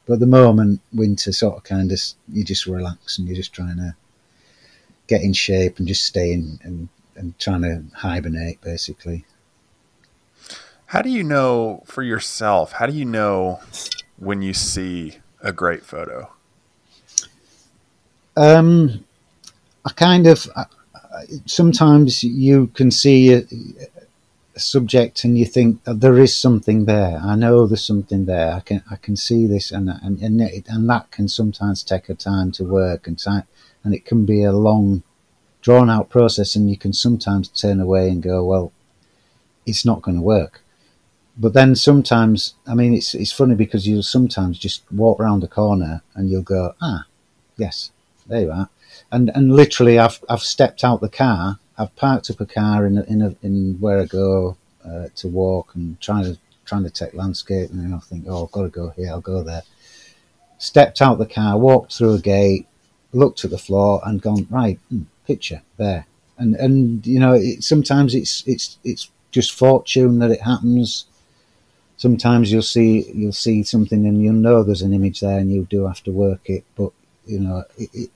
But at the moment, winter sort of kind of you just relax and you're just trying to get in shape and just stay in and, and trying to hibernate basically. How do you know for yourself? How do you know when you see a great photo? Um, I kind of I, sometimes you can see a, a, subject and you think oh, there is something there. I know there's something there. I can I can see this, and and and, it, and that can sometimes take a time to work, and time, and it can be a long, drawn out process, and you can sometimes turn away and go, well, it's not going to work but then sometimes, I mean, it's it's funny because you'll sometimes just walk around the corner and you'll go, ah, yes, there you are, and and literally, I've I've stepped out the car, I've parked up a car in a, in a, in where I go uh, to walk and trying to trying to take landscape, and I think, oh, I've got to go here, I'll go there. Stepped out the car, walked through a gate, looked at the floor, and gone right hmm, picture there, and and you know, it, sometimes it's it's it's just fortune that it happens sometimes you'll see you'll see something and you'll know there's an image there and you do have to work it but you know it, it,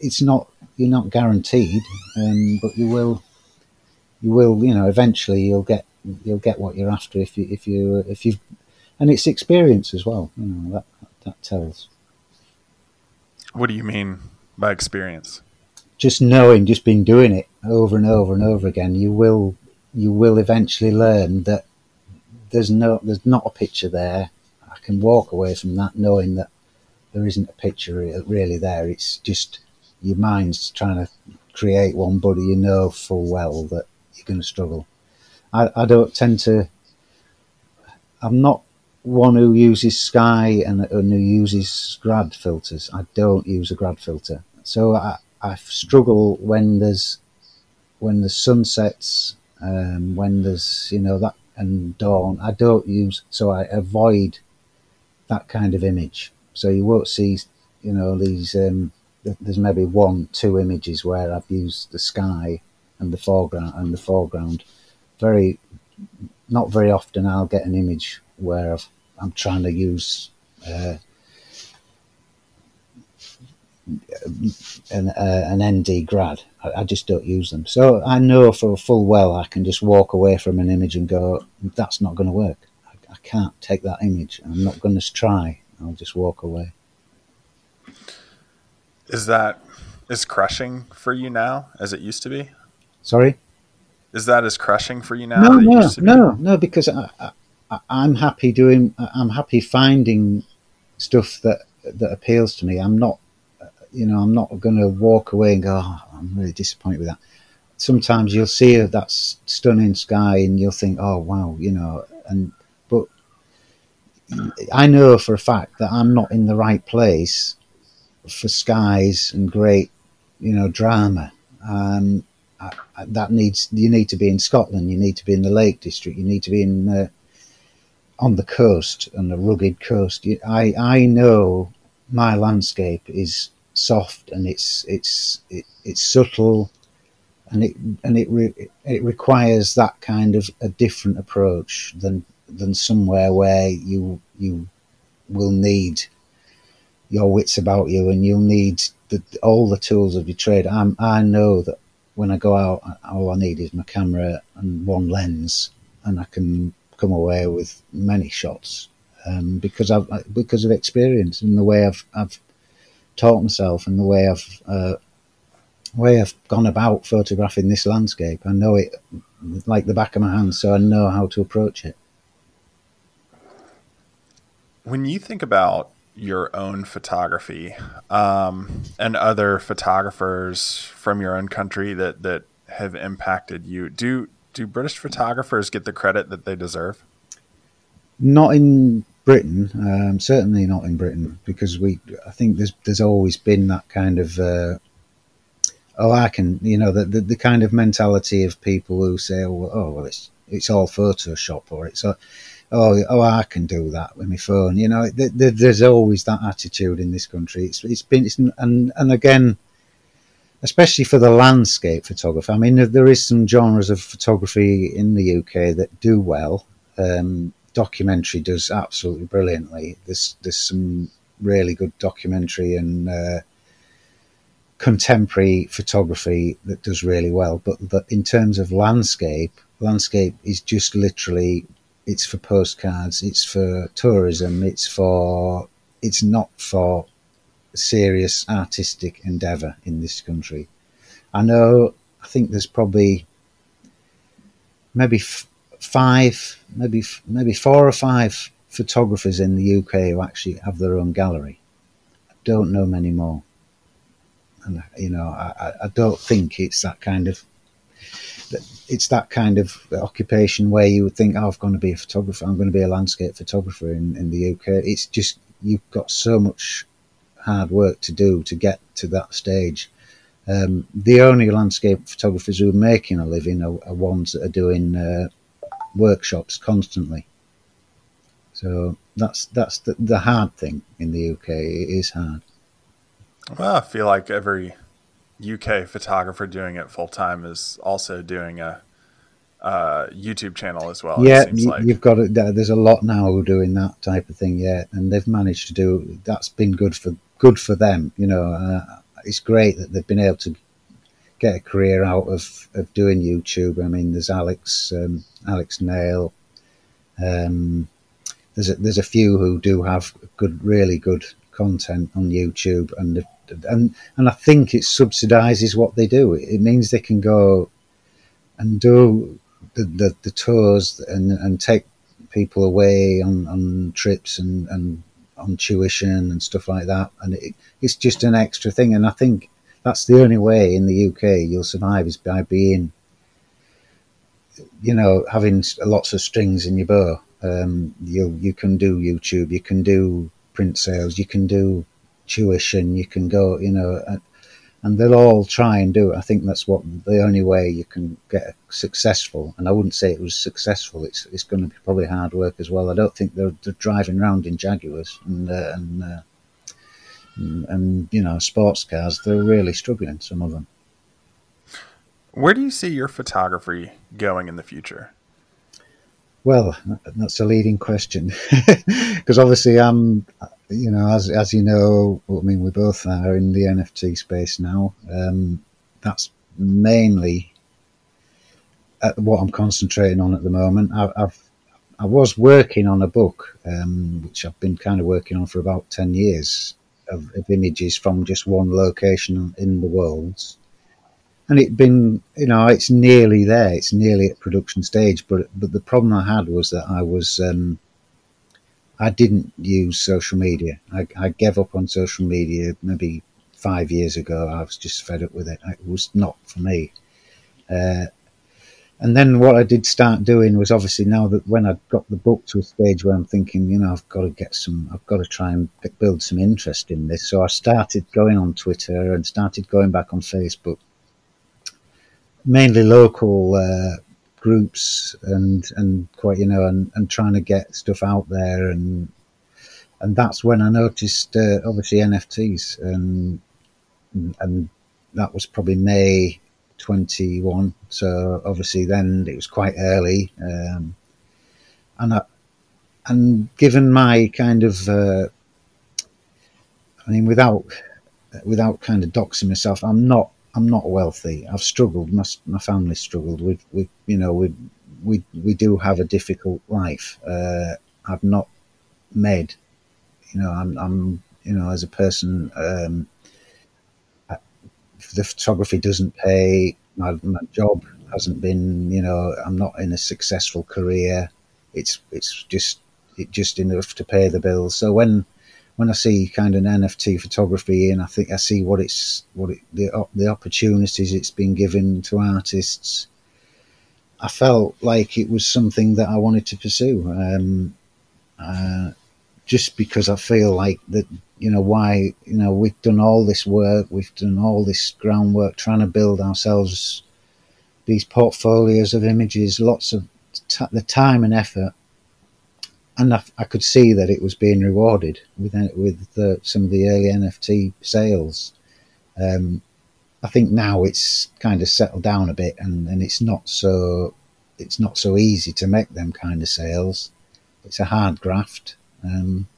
it's not you're not guaranteed um, but you will you will you know eventually you'll get you'll get what you're after if you if you if you and it's experience as well you know that that tells. What do you mean by experience? Just knowing just been doing it over and over and over again you will you will eventually learn that there's no there's not a picture there. I can walk away from that knowing that there isn't a picture really there. It's just your mind's trying to create one, but you know full well that you're going to struggle. I, I don't tend to. I'm not one who uses sky and, and who uses grad filters. I don't use a grad filter, so I, I struggle when there's when the sun sets, um, when there's you know that and dawn. I don't use, so I avoid that kind of image. So you won't see, you know, these. Um, there's maybe one, two images where I've used the sky and the foreground and the foreground. Very, not very often. I'll get an image where i am trying to use uh, an, uh, an ND grad. I, I, just don't use them. So I know for full well I can just walk away from an image and go, that's not going to work. I, I can't take that image. I'm not going to try. I'll just walk away. Is that is crushing for you now as it used to be? Sorry. Is that as crushing for you now? No, no, no, no. Because I, I'm happy doing. I'm happy finding stuff that that appeals to me. I'm not, you know, I'm not going to walk away and go. Oh, I'm really disappointed with that. Sometimes you'll see that stunning sky and you'll think, oh wow, you know, and but I know for a fact that I'm not in the right place for skies and great, you know, drama. Um, I, I, that needs you need to be in Scotland. You need to be in the Lake District. You need to be in uh, on the coast, and the rugged coast. I I know my landscape is soft and it's it's it, it's subtle, and it and it re, it requires that kind of a different approach than than somewhere where you you will need your wits about you and you'll need the, all the tools of your trade. I'm, I know that when I go out, all I need is my camera and one lens, and I can come away with many shots um, because I've because of experience and the way I've I've taught myself and the way I've uh, way I've gone about photographing this landscape. I know it like the back of my hand, so I know how to approach it. When you think about your own photography um, and other photographers from your own country that that have impacted you, do do British photographers get the credit that they deserve? Not in Britain, um, certainly not in Britain, because we. I think there's there's always been that kind of. Uh, oh, I can, you know, the, the, the kind of mentality of people who say, oh, well, oh, well it's it's all Photoshop or it's a, oh, oh, I can do that with my phone. You know, th- th- there's always that attitude in this country. It's it's been, it's, and and again, especially for the landscape photography. I mean, there is some genres of photography in the UK that do well. Um, documentary does absolutely brilliantly. There's there's some really good documentary and uh, contemporary photography that does really well. But, but in terms of landscape, landscape is just literally it's for postcards, it's for tourism, it's for it's not for serious artistic endeavour in this country. I know. I think there's probably maybe five, maybe maybe four or five photographers in the UK who actually have their own gallery. I don't know many more, and you know, I, I don't think it's that kind of it's that kind of occupation where you would think, oh, I'm going to be a photographer. I'm going to be a landscape photographer in, in the UK. It's just you've got so much hard work to do to get to that stage. Um, the only landscape photographers who are making a living are, are ones that are doing uh, workshops constantly. So that's that's the, the hard thing in the UK. It is hard. Well, I feel like every UK photographer doing it full time is also doing a, YouTube channel as well. Yeah, you, like. you've got it. There's a lot now who are doing that type of thing. Yeah, and they've managed to do. That's been good for good for them. You know, uh, it's great that they've been able to get a career out of, of doing YouTube. I mean, there's Alex um, Alex Nail. Um, there's a, there's a few who do have good, really good content on YouTube, and and and I think it subsidises what they do. It means they can go and do the, the, the tours and and take people away on, on trips and, and on tuition and stuff like that. And it, it's just an extra thing. And I think that's the only way in the UK you'll survive is by being, you know, having lots of strings in your bow. Um, you you can do YouTube, you can do print sales, you can do tuition, you can go, you know, and, and they'll all try and do it. I think that's what the only way you can get successful. And I wouldn't say it was successful. It's it's going to be probably hard work as well. I don't think they're, they're driving around in Jaguars and uh, and, uh, and, and you know sports cars. They're really struggling. Some of them. Where do you see your photography going in the future? Well, that's a leading question because obviously I'm you know, as as you know, I mean, we both are in the NFT space now. Um, that's mainly what I'm concentrating on at the moment. I, I've I was working on a book, um, which I've been kind of working on for about ten years, of, of, images from just one location in the world. and it'd been, you know, it's nearly there. It's nearly at production stage. But but the problem I had was that I was, um, I didn't use social media. I, I gave up on social media maybe five years ago. I was just fed up with it. It was not for me. Uh, and then what I did start doing was obviously now that when I got the book to a stage where I'm thinking, you know, I've got to get some, I've got to try and build some interest in this. So I started going on Twitter and started going back on Facebook, mainly local uh, groups and and quite you know and, and trying to get stuff out there and and that's when I noticed uh, obviously NFTs and and that was probably May 21. So obviously then it was quite early. Um, and I, and given my kind of, uh, I mean, without without kind of doxing myself, I'm not I'm not wealthy. I've struggled. My my family struggled. We we you know we we we do have a difficult life. Uh, I've not made, you know, I'm I'm you know as a person. Um, the photography doesn't pay. My, my job hasn't been, you know, I'm not in a successful career. It's it's just it just enough to pay the bills. So when when I see kind of NFT photography and I think I see what it's what it, the the opportunities it's been given to artists, I felt like it was something that I wanted to pursue. Um, uh, just because I feel like that you know why you know we've done all this work we've done all this groundwork trying to build ourselves these portfolios of images lots of t- the time and effort. And I, I, could see that it was being rewarded with with the, some of the early NFT sales. Um, I think now it's kind of settled down a bit and, and it's not so it's not so easy to make them kind of sales. It's a hard graft. Um,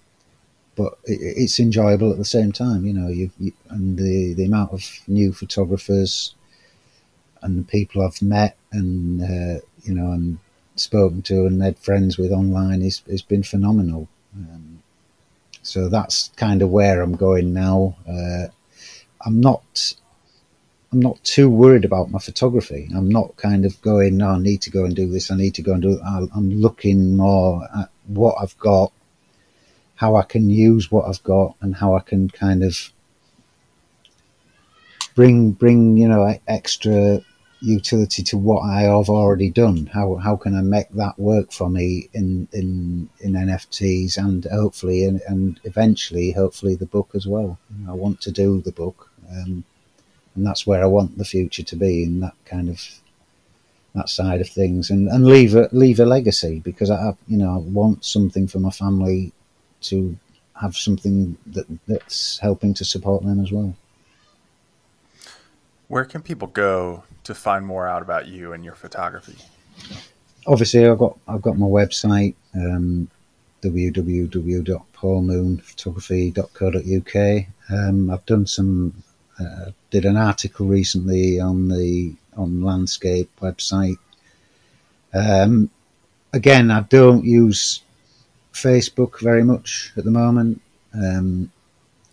but it's enjoyable at the same time. You know, you, you, and the the amount of new photographers and the people I've met and uh, you know and spoken to and made friends with online is has been phenomenal. Um, so that's kind of where I'm going now. Uh, I'm not. I'm not too worried about my photography. I'm not kind of going, no, I need to go and do this. I need to go and do it. I'm looking more at what I've got how I can use what I've got and how I can kind of bring bring you know extra utility to what I have already done. How how can I make that work for me in in in NFTs and hopefully and, and eventually hopefully the book as well. I want to do the book, um, and that's where I want the future to be in that kind of that side of things, and, and leave a leave a legacy because I you know I want something for my family to have something that that's helping to support them as well. Where can people go to find more out about you and your photography? Obviously, I've got I've got my website um, www.paulmoonphotography.co.uk. Um, I've done some uh, did an article recently on the on landscape website. Um, again, I don't use Facebook very much at the moment. Um,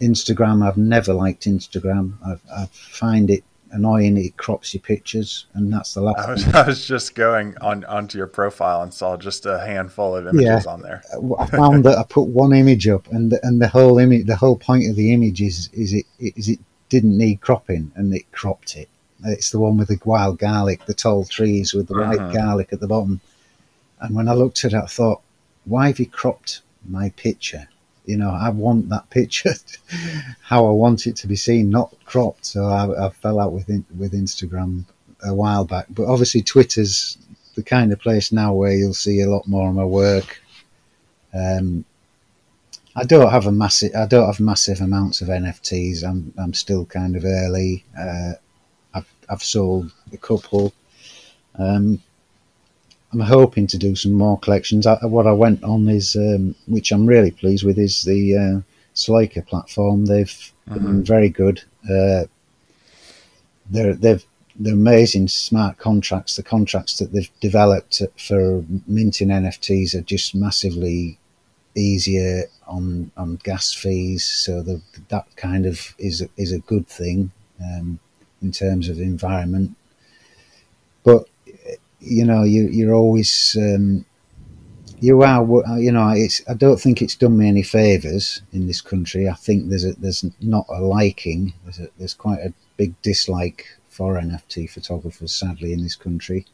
Instagram, I've never liked Instagram. I've, I find it annoying. It crops your pictures, and that's the last. I was, I was just going on onto your profile and saw just a handful of images yeah, on there. I found that I put one image up, and the, and the whole image, the whole point of the image is is it is it didn't need cropping, and it cropped it. It's the one with the wild garlic, the tall trees with the uh-huh. white garlic at the bottom. And when I looked at it, I thought, why have you cropped my picture? You know, I want that picture how I want it to be seen, not cropped. So I, I fell out with in, with Instagram a while back, but obviously Twitter's the kind of place now where you'll see a lot more of my work. Um, I don't have a massive, I don't have massive amounts of NFTs. I'm, I'm still kind of early. Uh, I've, I've sold a couple. Um, I'm hoping to do some more collections. I, what I went on is, um, which I'm really pleased with, is the uh, Slaker platform. They've mm-hmm. been very good. Uh, they're they've they're amazing smart contracts. The contracts that they've developed for minting NFTs are just massively easier on on gas fees. So the, that kind of is is a good thing. Um, in terms of environment. But you know, you, you're always um, you are you know it's I don't think it's done me any favors in this country. I think there's a, there's not a liking. There's a, there's quite a big dislike for NFT photographers, sadly, in this country.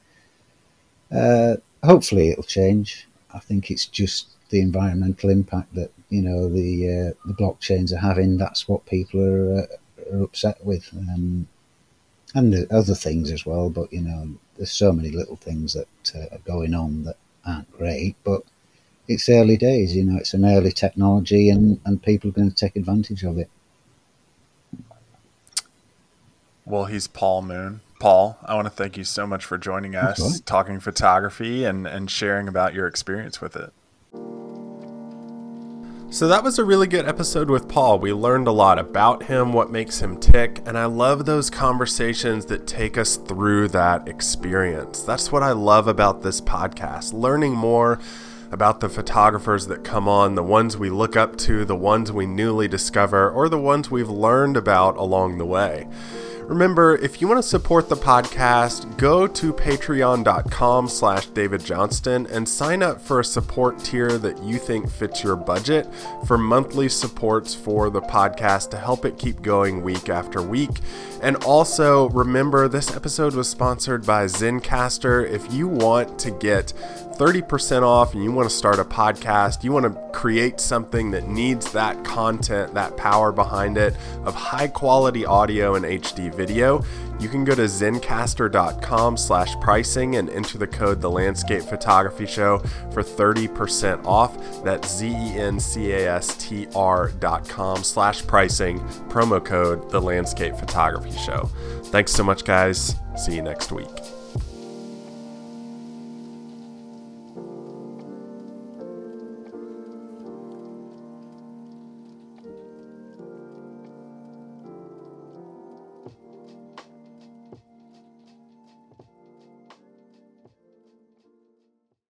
Uh, hopefully, it'll change. I think it's just the environmental impact that you know the uh, the blockchains are having. That's what people are, uh, are upset with, um, and the other things as well. But you know, there's so many little things that uh, are going on that aren't great. But it's early days. You know, it's an early technology, and and people are going to take advantage of it. Well, he's Paul Moon. Paul, I want to thank you so much for joining us, right. talking photography, and, and sharing about your experience with it. So that was a really good episode with Paul. We learned a lot about him, what makes him tick, and I love those conversations that take us through that experience. That's what I love about this podcast, learning more about the photographers that come on, the ones we look up to, the ones we newly discover, or the ones we've learned about along the way. Remember, if you want to support the podcast, go to patreon.com slash David Johnston and sign up for a support tier that you think fits your budget for monthly supports for the podcast to help it keep going week after week. And also, remember, this episode was sponsored by Zencastr. If you want to get 30% off and you want to start a podcast, you want to create something that needs that content, that power behind it of high quality audio and HD video, you can go to zencastr.com slash pricing and enter the code the landscape photography show for 30% off. That's z-e-n-c-a-s-t-r dot com slash pricing promo code the landscape photography show. Thanks so much guys. See you next week